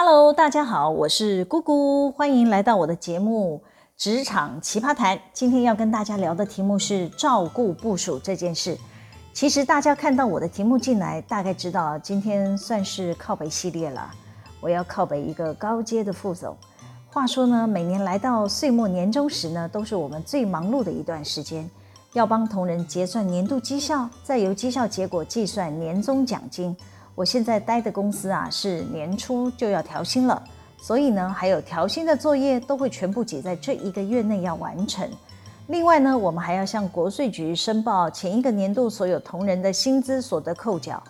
Hello，大家好，我是姑姑，欢迎来到我的节目《职场奇葩谈》。今天要跟大家聊的题目是照顾部署这件事。其实大家看到我的题目进来，大概知道今天算是靠北系列了。我要靠北一个高阶的副总。话说呢，每年来到岁末年终时呢，都是我们最忙碌的一段时间，要帮同仁结算年度绩效，再由绩效结果计算年终奖金。我现在待的公司啊，是年初就要调薪了，所以呢，还有调薪的作业都会全部挤在这一个月内要完成。另外呢，我们还要向国税局申报前一个年度所有同仁的薪资所得扣缴。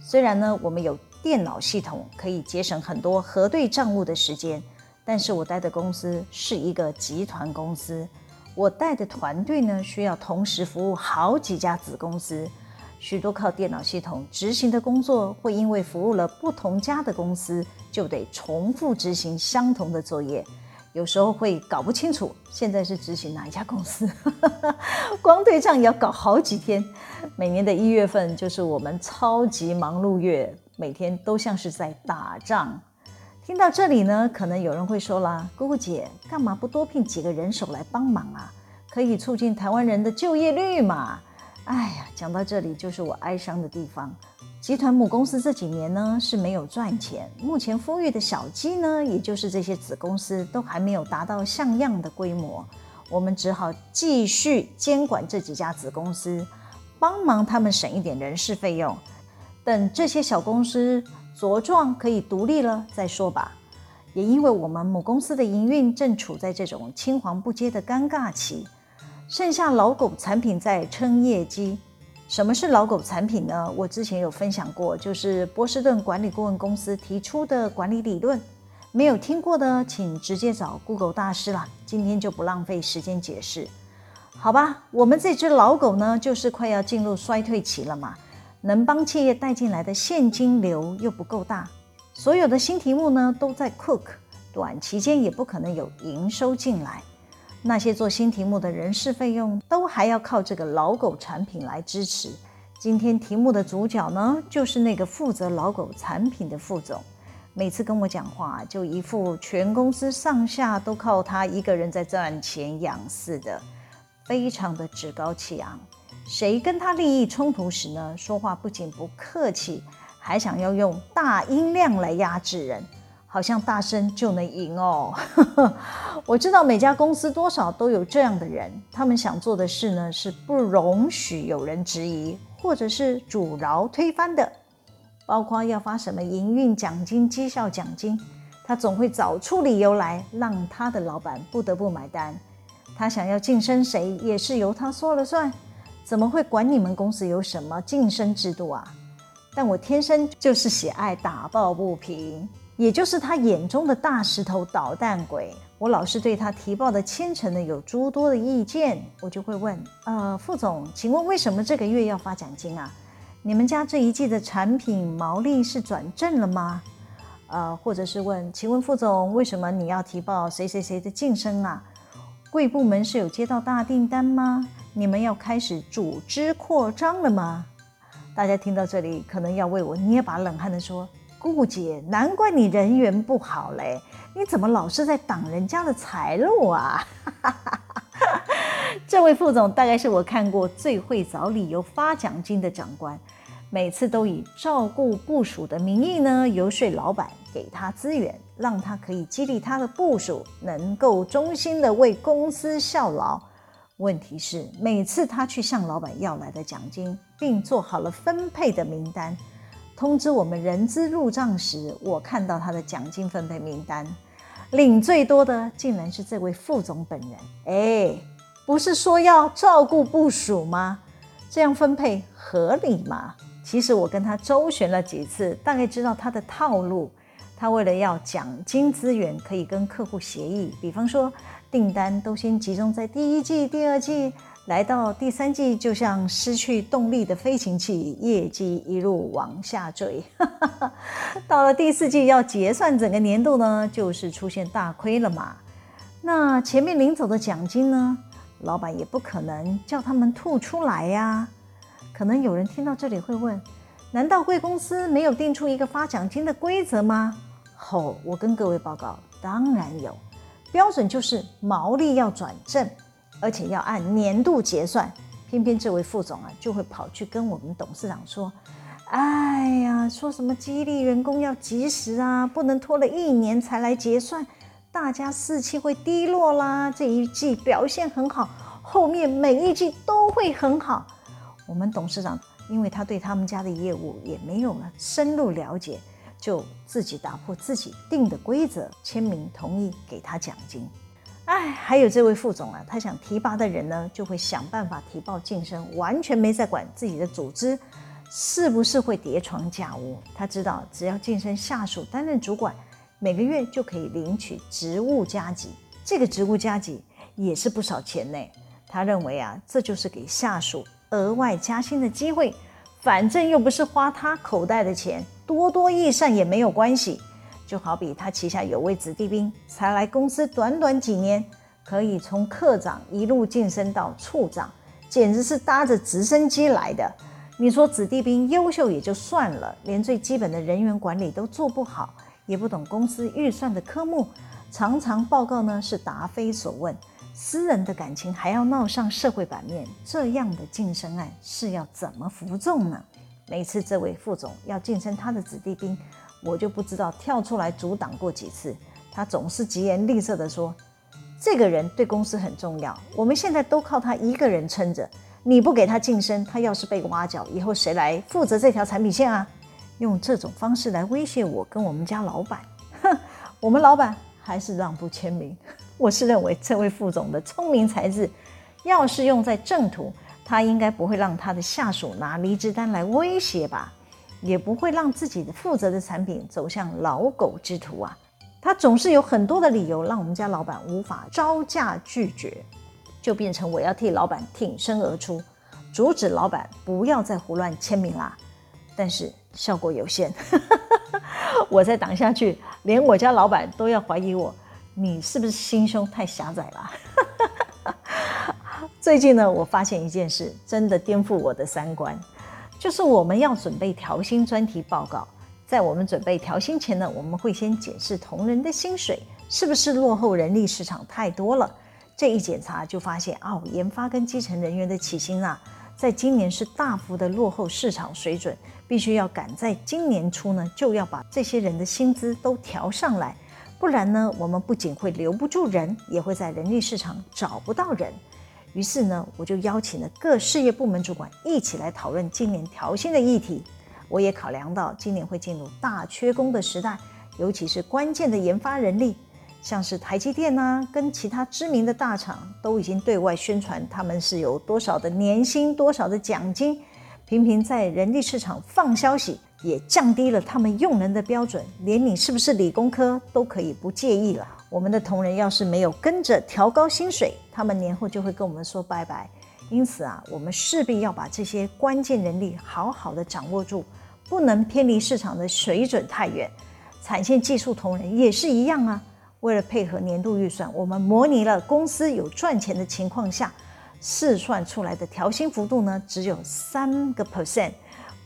虽然呢，我们有电脑系统可以节省很多核对账务的时间，但是我待的公司是一个集团公司，我带的团队呢，需要同时服务好几家子公司。许多靠电脑系统执行的工作，会因为服务了不同家的公司，就得重复执行相同的作业，有时候会搞不清楚现在是执行哪一家公司，光对账也要搞好几天。每年的一月份就是我们超级忙碌月，每天都像是在打仗。听到这里呢，可能有人会说啦：“姑姑姐，干嘛不多聘几个人手来帮忙啊？可以促进台湾人的就业率嘛？”哎呀，讲到这里就是我哀伤的地方。集团母公司这几年呢是没有赚钱，目前孵育的小鸡呢，也就是这些子公司都还没有达到像样的规模，我们只好继续监管这几家子公司，帮忙他们省一点人事费用，等这些小公司茁壮可以独立了再说吧。也因为我们母公司的营运正处在这种青黄不接的尴尬期。剩下老狗产品在撑业绩。什么是老狗产品呢？我之前有分享过，就是波士顿管理顾问公司提出的管理理论。没有听过的，请直接找 Google 大师啦。今天就不浪费时间解释。好吧，我们这只老狗呢，就是快要进入衰退期了嘛。能帮企业带进来的现金流又不够大，所有的新题目呢都在 cook，短期间也不可能有营收进来。那些做新题目的人事费用都还要靠这个老狗产品来支持。今天题目的主角呢，就是那个负责老狗产品的副总。每次跟我讲话，就一副全公司上下都靠他一个人在赚钱养似的，非常的趾高气昂。谁跟他利益冲突时呢，说话不仅不客气，还想要用大音量来压制人。好像大声就能赢哦！我知道每家公司多少都有这样的人，他们想做的事呢，是不容许有人质疑，或者是阻挠推翻的。包括要发什么营运奖金、绩效奖金，他总会找出理由来让他的老板不得不买单。他想要晋升谁，也是由他说了算，怎么会管你们公司有什么晋升制度啊？但我天生就是喜爱打抱不平。也就是他眼中的大石头捣蛋鬼，我老是对他提报的千层呢有诸多的意见，我就会问，呃，副总，请问为什么这个月要发奖金啊？你们家这一季的产品毛利是转正了吗？呃，或者是问，请问副总，为什么你要提报谁谁谁的晋升啊？贵部门是有接到大订单吗？你们要开始组织扩张了吗？大家听到这里，可能要为我捏把冷汗的说。顾姐，难怪你人缘不好嘞！你怎么老是在挡人家的财路啊？这位副总大概是我看过最会找理由发奖金的长官，每次都以照顾部属的名义呢，游说老板给他资源，让他可以激励他的部属能够忠心的为公司效劳。问题是，每次他去向老板要来的奖金，并做好了分配的名单。通知我们人资入账时，我看到他的奖金分配名单，领最多的竟然是这位副总本人。哎，不是说要照顾部属吗？这样分配合理吗？其实我跟他周旋了几次，大概知道他的套路。他为了要奖金资源，可以跟客户协议，比方说订单都先集中在第一季、第二季。来到第三季，就像失去动力的飞行器，业绩一路往下坠。到了第四季要结算整个年度呢，就是出现大亏了嘛。那前面领走的奖金呢，老板也不可能叫他们吐出来呀。可能有人听到这里会问：难道贵公司没有定出一个发奖金的规则吗？吼，我跟各位报告，当然有，标准就是毛利要转正，而且要按年度结算。偏偏这位副总啊，就会跑去跟我们董事长说：“哎呀，说什么激励员工要及时啊，不能拖了一年才来结算，大家士气会低落啦。这一季表现很好，后面每一季都会很好。”我们董事长因为他对他们家的业务也没有深入了解，就自己打破自己定的规则，签名同意给他奖金。哎，还有这位副总啊，他想提拔的人呢，就会想办法提报晋升，完全没在管自己的组织是不是会叠床架屋。他知道，只要晋升下属担任主管，每个月就可以领取职务加给，这个职务加给也是不少钱呢。他认为啊，这就是给下属额外加薪的机会，反正又不是花他口袋的钱，多多益善也没有关系。就好比他旗下有位子弟兵，才来公司短短几年，可以从科长一路晋升到处长，简直是搭着直升机来的。你说子弟兵优秀也就算了，连最基本的人员管理都做不好，也不懂公司预算的科目，常常报告呢是答非所问，私人的感情还要闹上社会版面，这样的晋升案是要怎么服众呢？每次这位副总要晋升他的子弟兵。我就不知道跳出来阻挡过几次，他总是疾言厉色地说：“这个人对公司很重要，我们现在都靠他一个人撑着。你不给他晋升，他要是被挖角，以后谁来负责这条产品线啊？”用这种方式来威胁我跟我们家老板，哼，我们老板还是让步签名。我是认为这位副总的聪明才智，要是用在正途，他应该不会让他的下属拿离职单来威胁吧。也不会让自己的负责的产品走向老狗之途啊！他总是有很多的理由让我们家老板无法招架拒绝，就变成我要替老板挺身而出，阻止老板不要再胡乱签名啦。但是效果有限，我再挡下去，连我家老板都要怀疑我，你是不是心胸太狭窄了？最近呢，我发现一件事，真的颠覆我的三观。就是我们要准备调薪专题报告，在我们准备调薪前呢，我们会先检视同仁的薪水是不是落后人力市场太多了。这一检查就发现，哦，研发跟基层人员的起薪啊，在今年是大幅的落后市场水准，必须要赶在今年初呢，就要把这些人的薪资都调上来，不然呢，我们不仅会留不住人，也会在人力市场找不到人。于是呢，我就邀请了各事业部门主管一起来讨论今年调薪的议题。我也考量到今年会进入大缺工的时代，尤其是关键的研发人力，像是台积电啊，跟其他知名的大厂都已经对外宣传他们是有多少的年薪、多少的奖金，频频在人力市场放消息，也降低了他们用人的标准，连你是不是理工科都可以不介意了。我们的同仁要是没有跟着调高薪水，他们年后就会跟我们说拜拜。因此啊，我们势必要把这些关键人力好好的掌握住，不能偏离市场的水准太远。产线技术同仁也是一样啊。为了配合年度预算，我们模拟了公司有赚钱的情况下，试算出来的调薪幅度呢，只有三个 percent。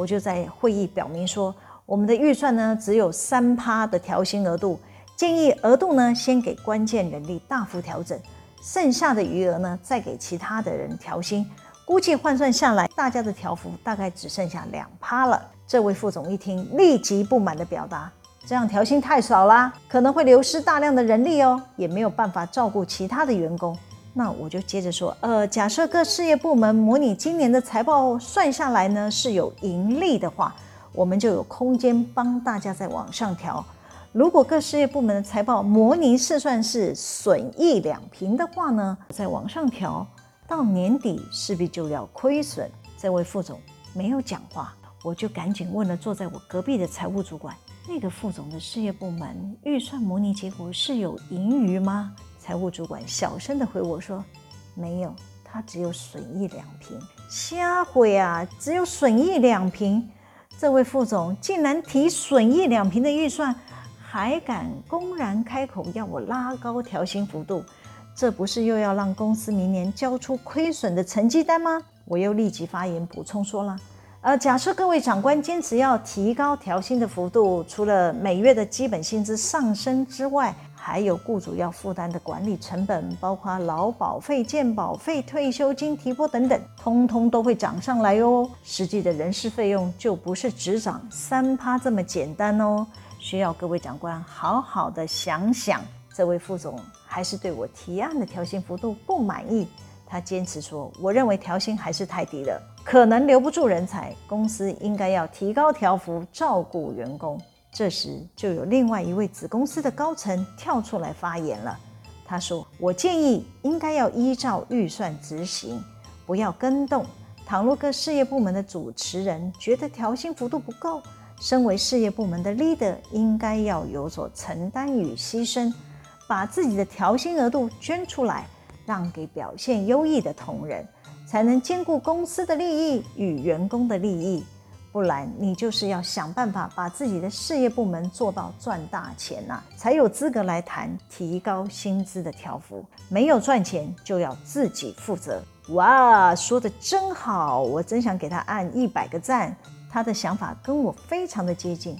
我就在会议表明说，我们的预算呢，只有三趴的调薪额度。建议额度呢，先给关键人力大幅调整，剩下的余额呢，再给其他的人调薪。估计换算下来，大家的调幅大概只剩下两趴了。这位副总一听，立即不满地表达：这样调薪太少啦，可能会流失大量的人力哦，也没有办法照顾其他的员工。那我就接着说，呃，假设各事业部门模拟今年的财报算下来呢，是有盈利的话，我们就有空间帮大家再往上调。如果各事业部门的财报模拟试算是损益两平的话呢，再往上调，到年底势必就要亏损。这位副总没有讲话，我就赶紧问了坐在我隔壁的财务主管：“那个副总的事业部门预算模拟结果是有盈余吗？”财务主管小声地回我说：“没有，他只有损益两平。”瞎回啊，只有损益两平。这位副总竟然提损益两平的预算。还敢公然开口要我拉高调薪幅度，这不是又要让公司明年交出亏损的成绩单吗？我又立即发言补充说了，呃，假设各位长官坚持要提高调薪的幅度，除了每月的基本薪资上升之外，还有雇主要负担的管理成本，包括劳保费、健保费、退休金提拨等等，通通都会涨上来哦。实际的人事费用就不是只涨三趴这么简单哦，需要各位长官好好的想想。这位副总还是对我提案的调薪幅度不满意，他坚持说，我认为调薪还是太低了，可能留不住人才，公司应该要提高调幅，照顾员工。这时，就有另外一位子公司的高层跳出来发言了。他说：“我建议应该要依照预算执行，不要更动。倘若各事业部门的主持人觉得调薪幅度不够，身为事业部门的 leader 应该要有所承担与牺牲，把自己的调薪额度捐出来，让给表现优异的同仁，才能兼顾公司的利益与员工的利益。”不然，你就是要想办法把自己的事业部门做到赚大钱呐、才有资格来谈提高薪资的条幅。没有赚钱就要自己负责。哇，说得真好，我真想给他按一百个赞。他的想法跟我非常的接近。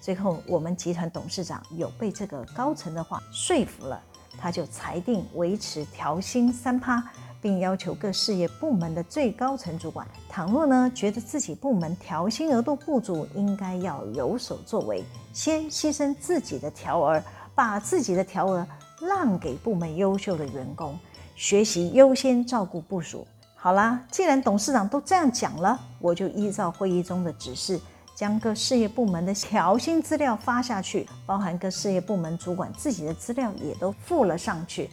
最后，我们集团董事长有被这个高层的话说服了，他就裁定维持调薪三趴。并要求各事业部门的最高层主管，倘若呢觉得自己部门调薪额度不足，应该要有所作为，先牺牲自己的调额，把自己的调额让给部门优秀的员工，学习优先照顾部署。好啦，既然董事长都这样讲了，我就依照会议中的指示，将各事业部门的调薪资料发下去，包含各事业部门主管自己的资料也都附了上去。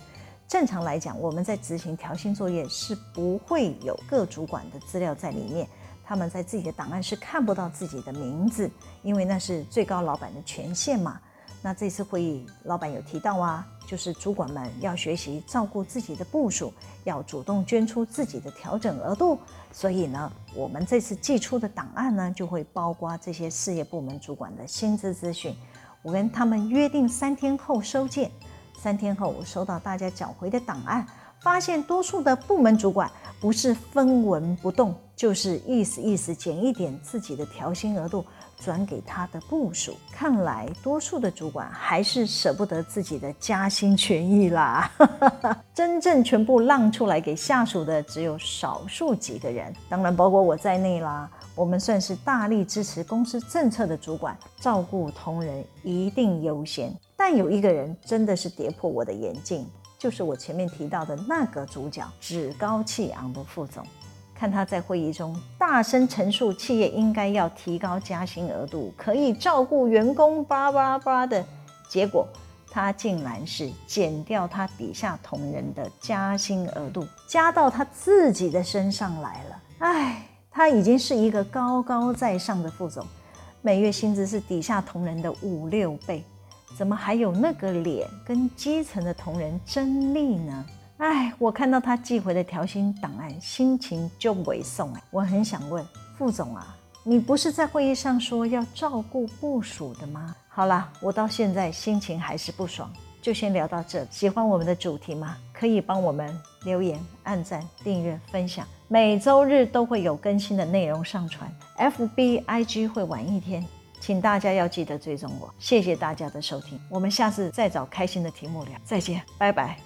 正常来讲，我们在执行调薪作业是不会有各主管的资料在里面，他们在自己的档案是看不到自己的名字，因为那是最高老板的权限嘛。那这次会议，老板有提到啊，就是主管们要学习照顾自己的部属，要主动捐出自己的调整额度。所以呢，我们这次寄出的档案呢，就会包括这些事业部门主管的薪资资讯。我跟他们约定三天后收件。三天后，我收到大家缴回的档案，发现多数的部门主管不是分文不动，就是意思意思减一点自己的调薪额度，转给他的部属。看来多数的主管还是舍不得自己的加薪权益啦。真正全部让出来给下属的，只有少数几个人，当然包括我在内啦。我们算是大力支持公司政策的主管，照顾同仁一定优先。但有一个人真的是跌破我的眼镜，就是我前面提到的那个主角，趾高气昂的副总。看他在会议中大声陈述企业应该要提高加薪额度，可以照顾员工，巴拉巴的，结果他竟然是减掉他底下同仁的加薪额度，加到他自己的身上来了。唉。他已经是一个高高在上的副总，每月薪资是底下同仁的五六倍，怎么还有那个脸跟基层的同仁争利呢？哎，我看到他寄回的调薪档案，心情就萎送。我很想问副总啊，你不是在会议上说要照顾部属的吗？好啦，我到现在心情还是不爽，就先聊到这。喜欢我们的主题吗？可以帮我们留言、按赞、订阅、分享。每周日都会有更新的内容上传，FB、IG 会晚一天，请大家要记得追踪我。谢谢大家的收听，我们下次再找开心的题目聊，再见，拜拜。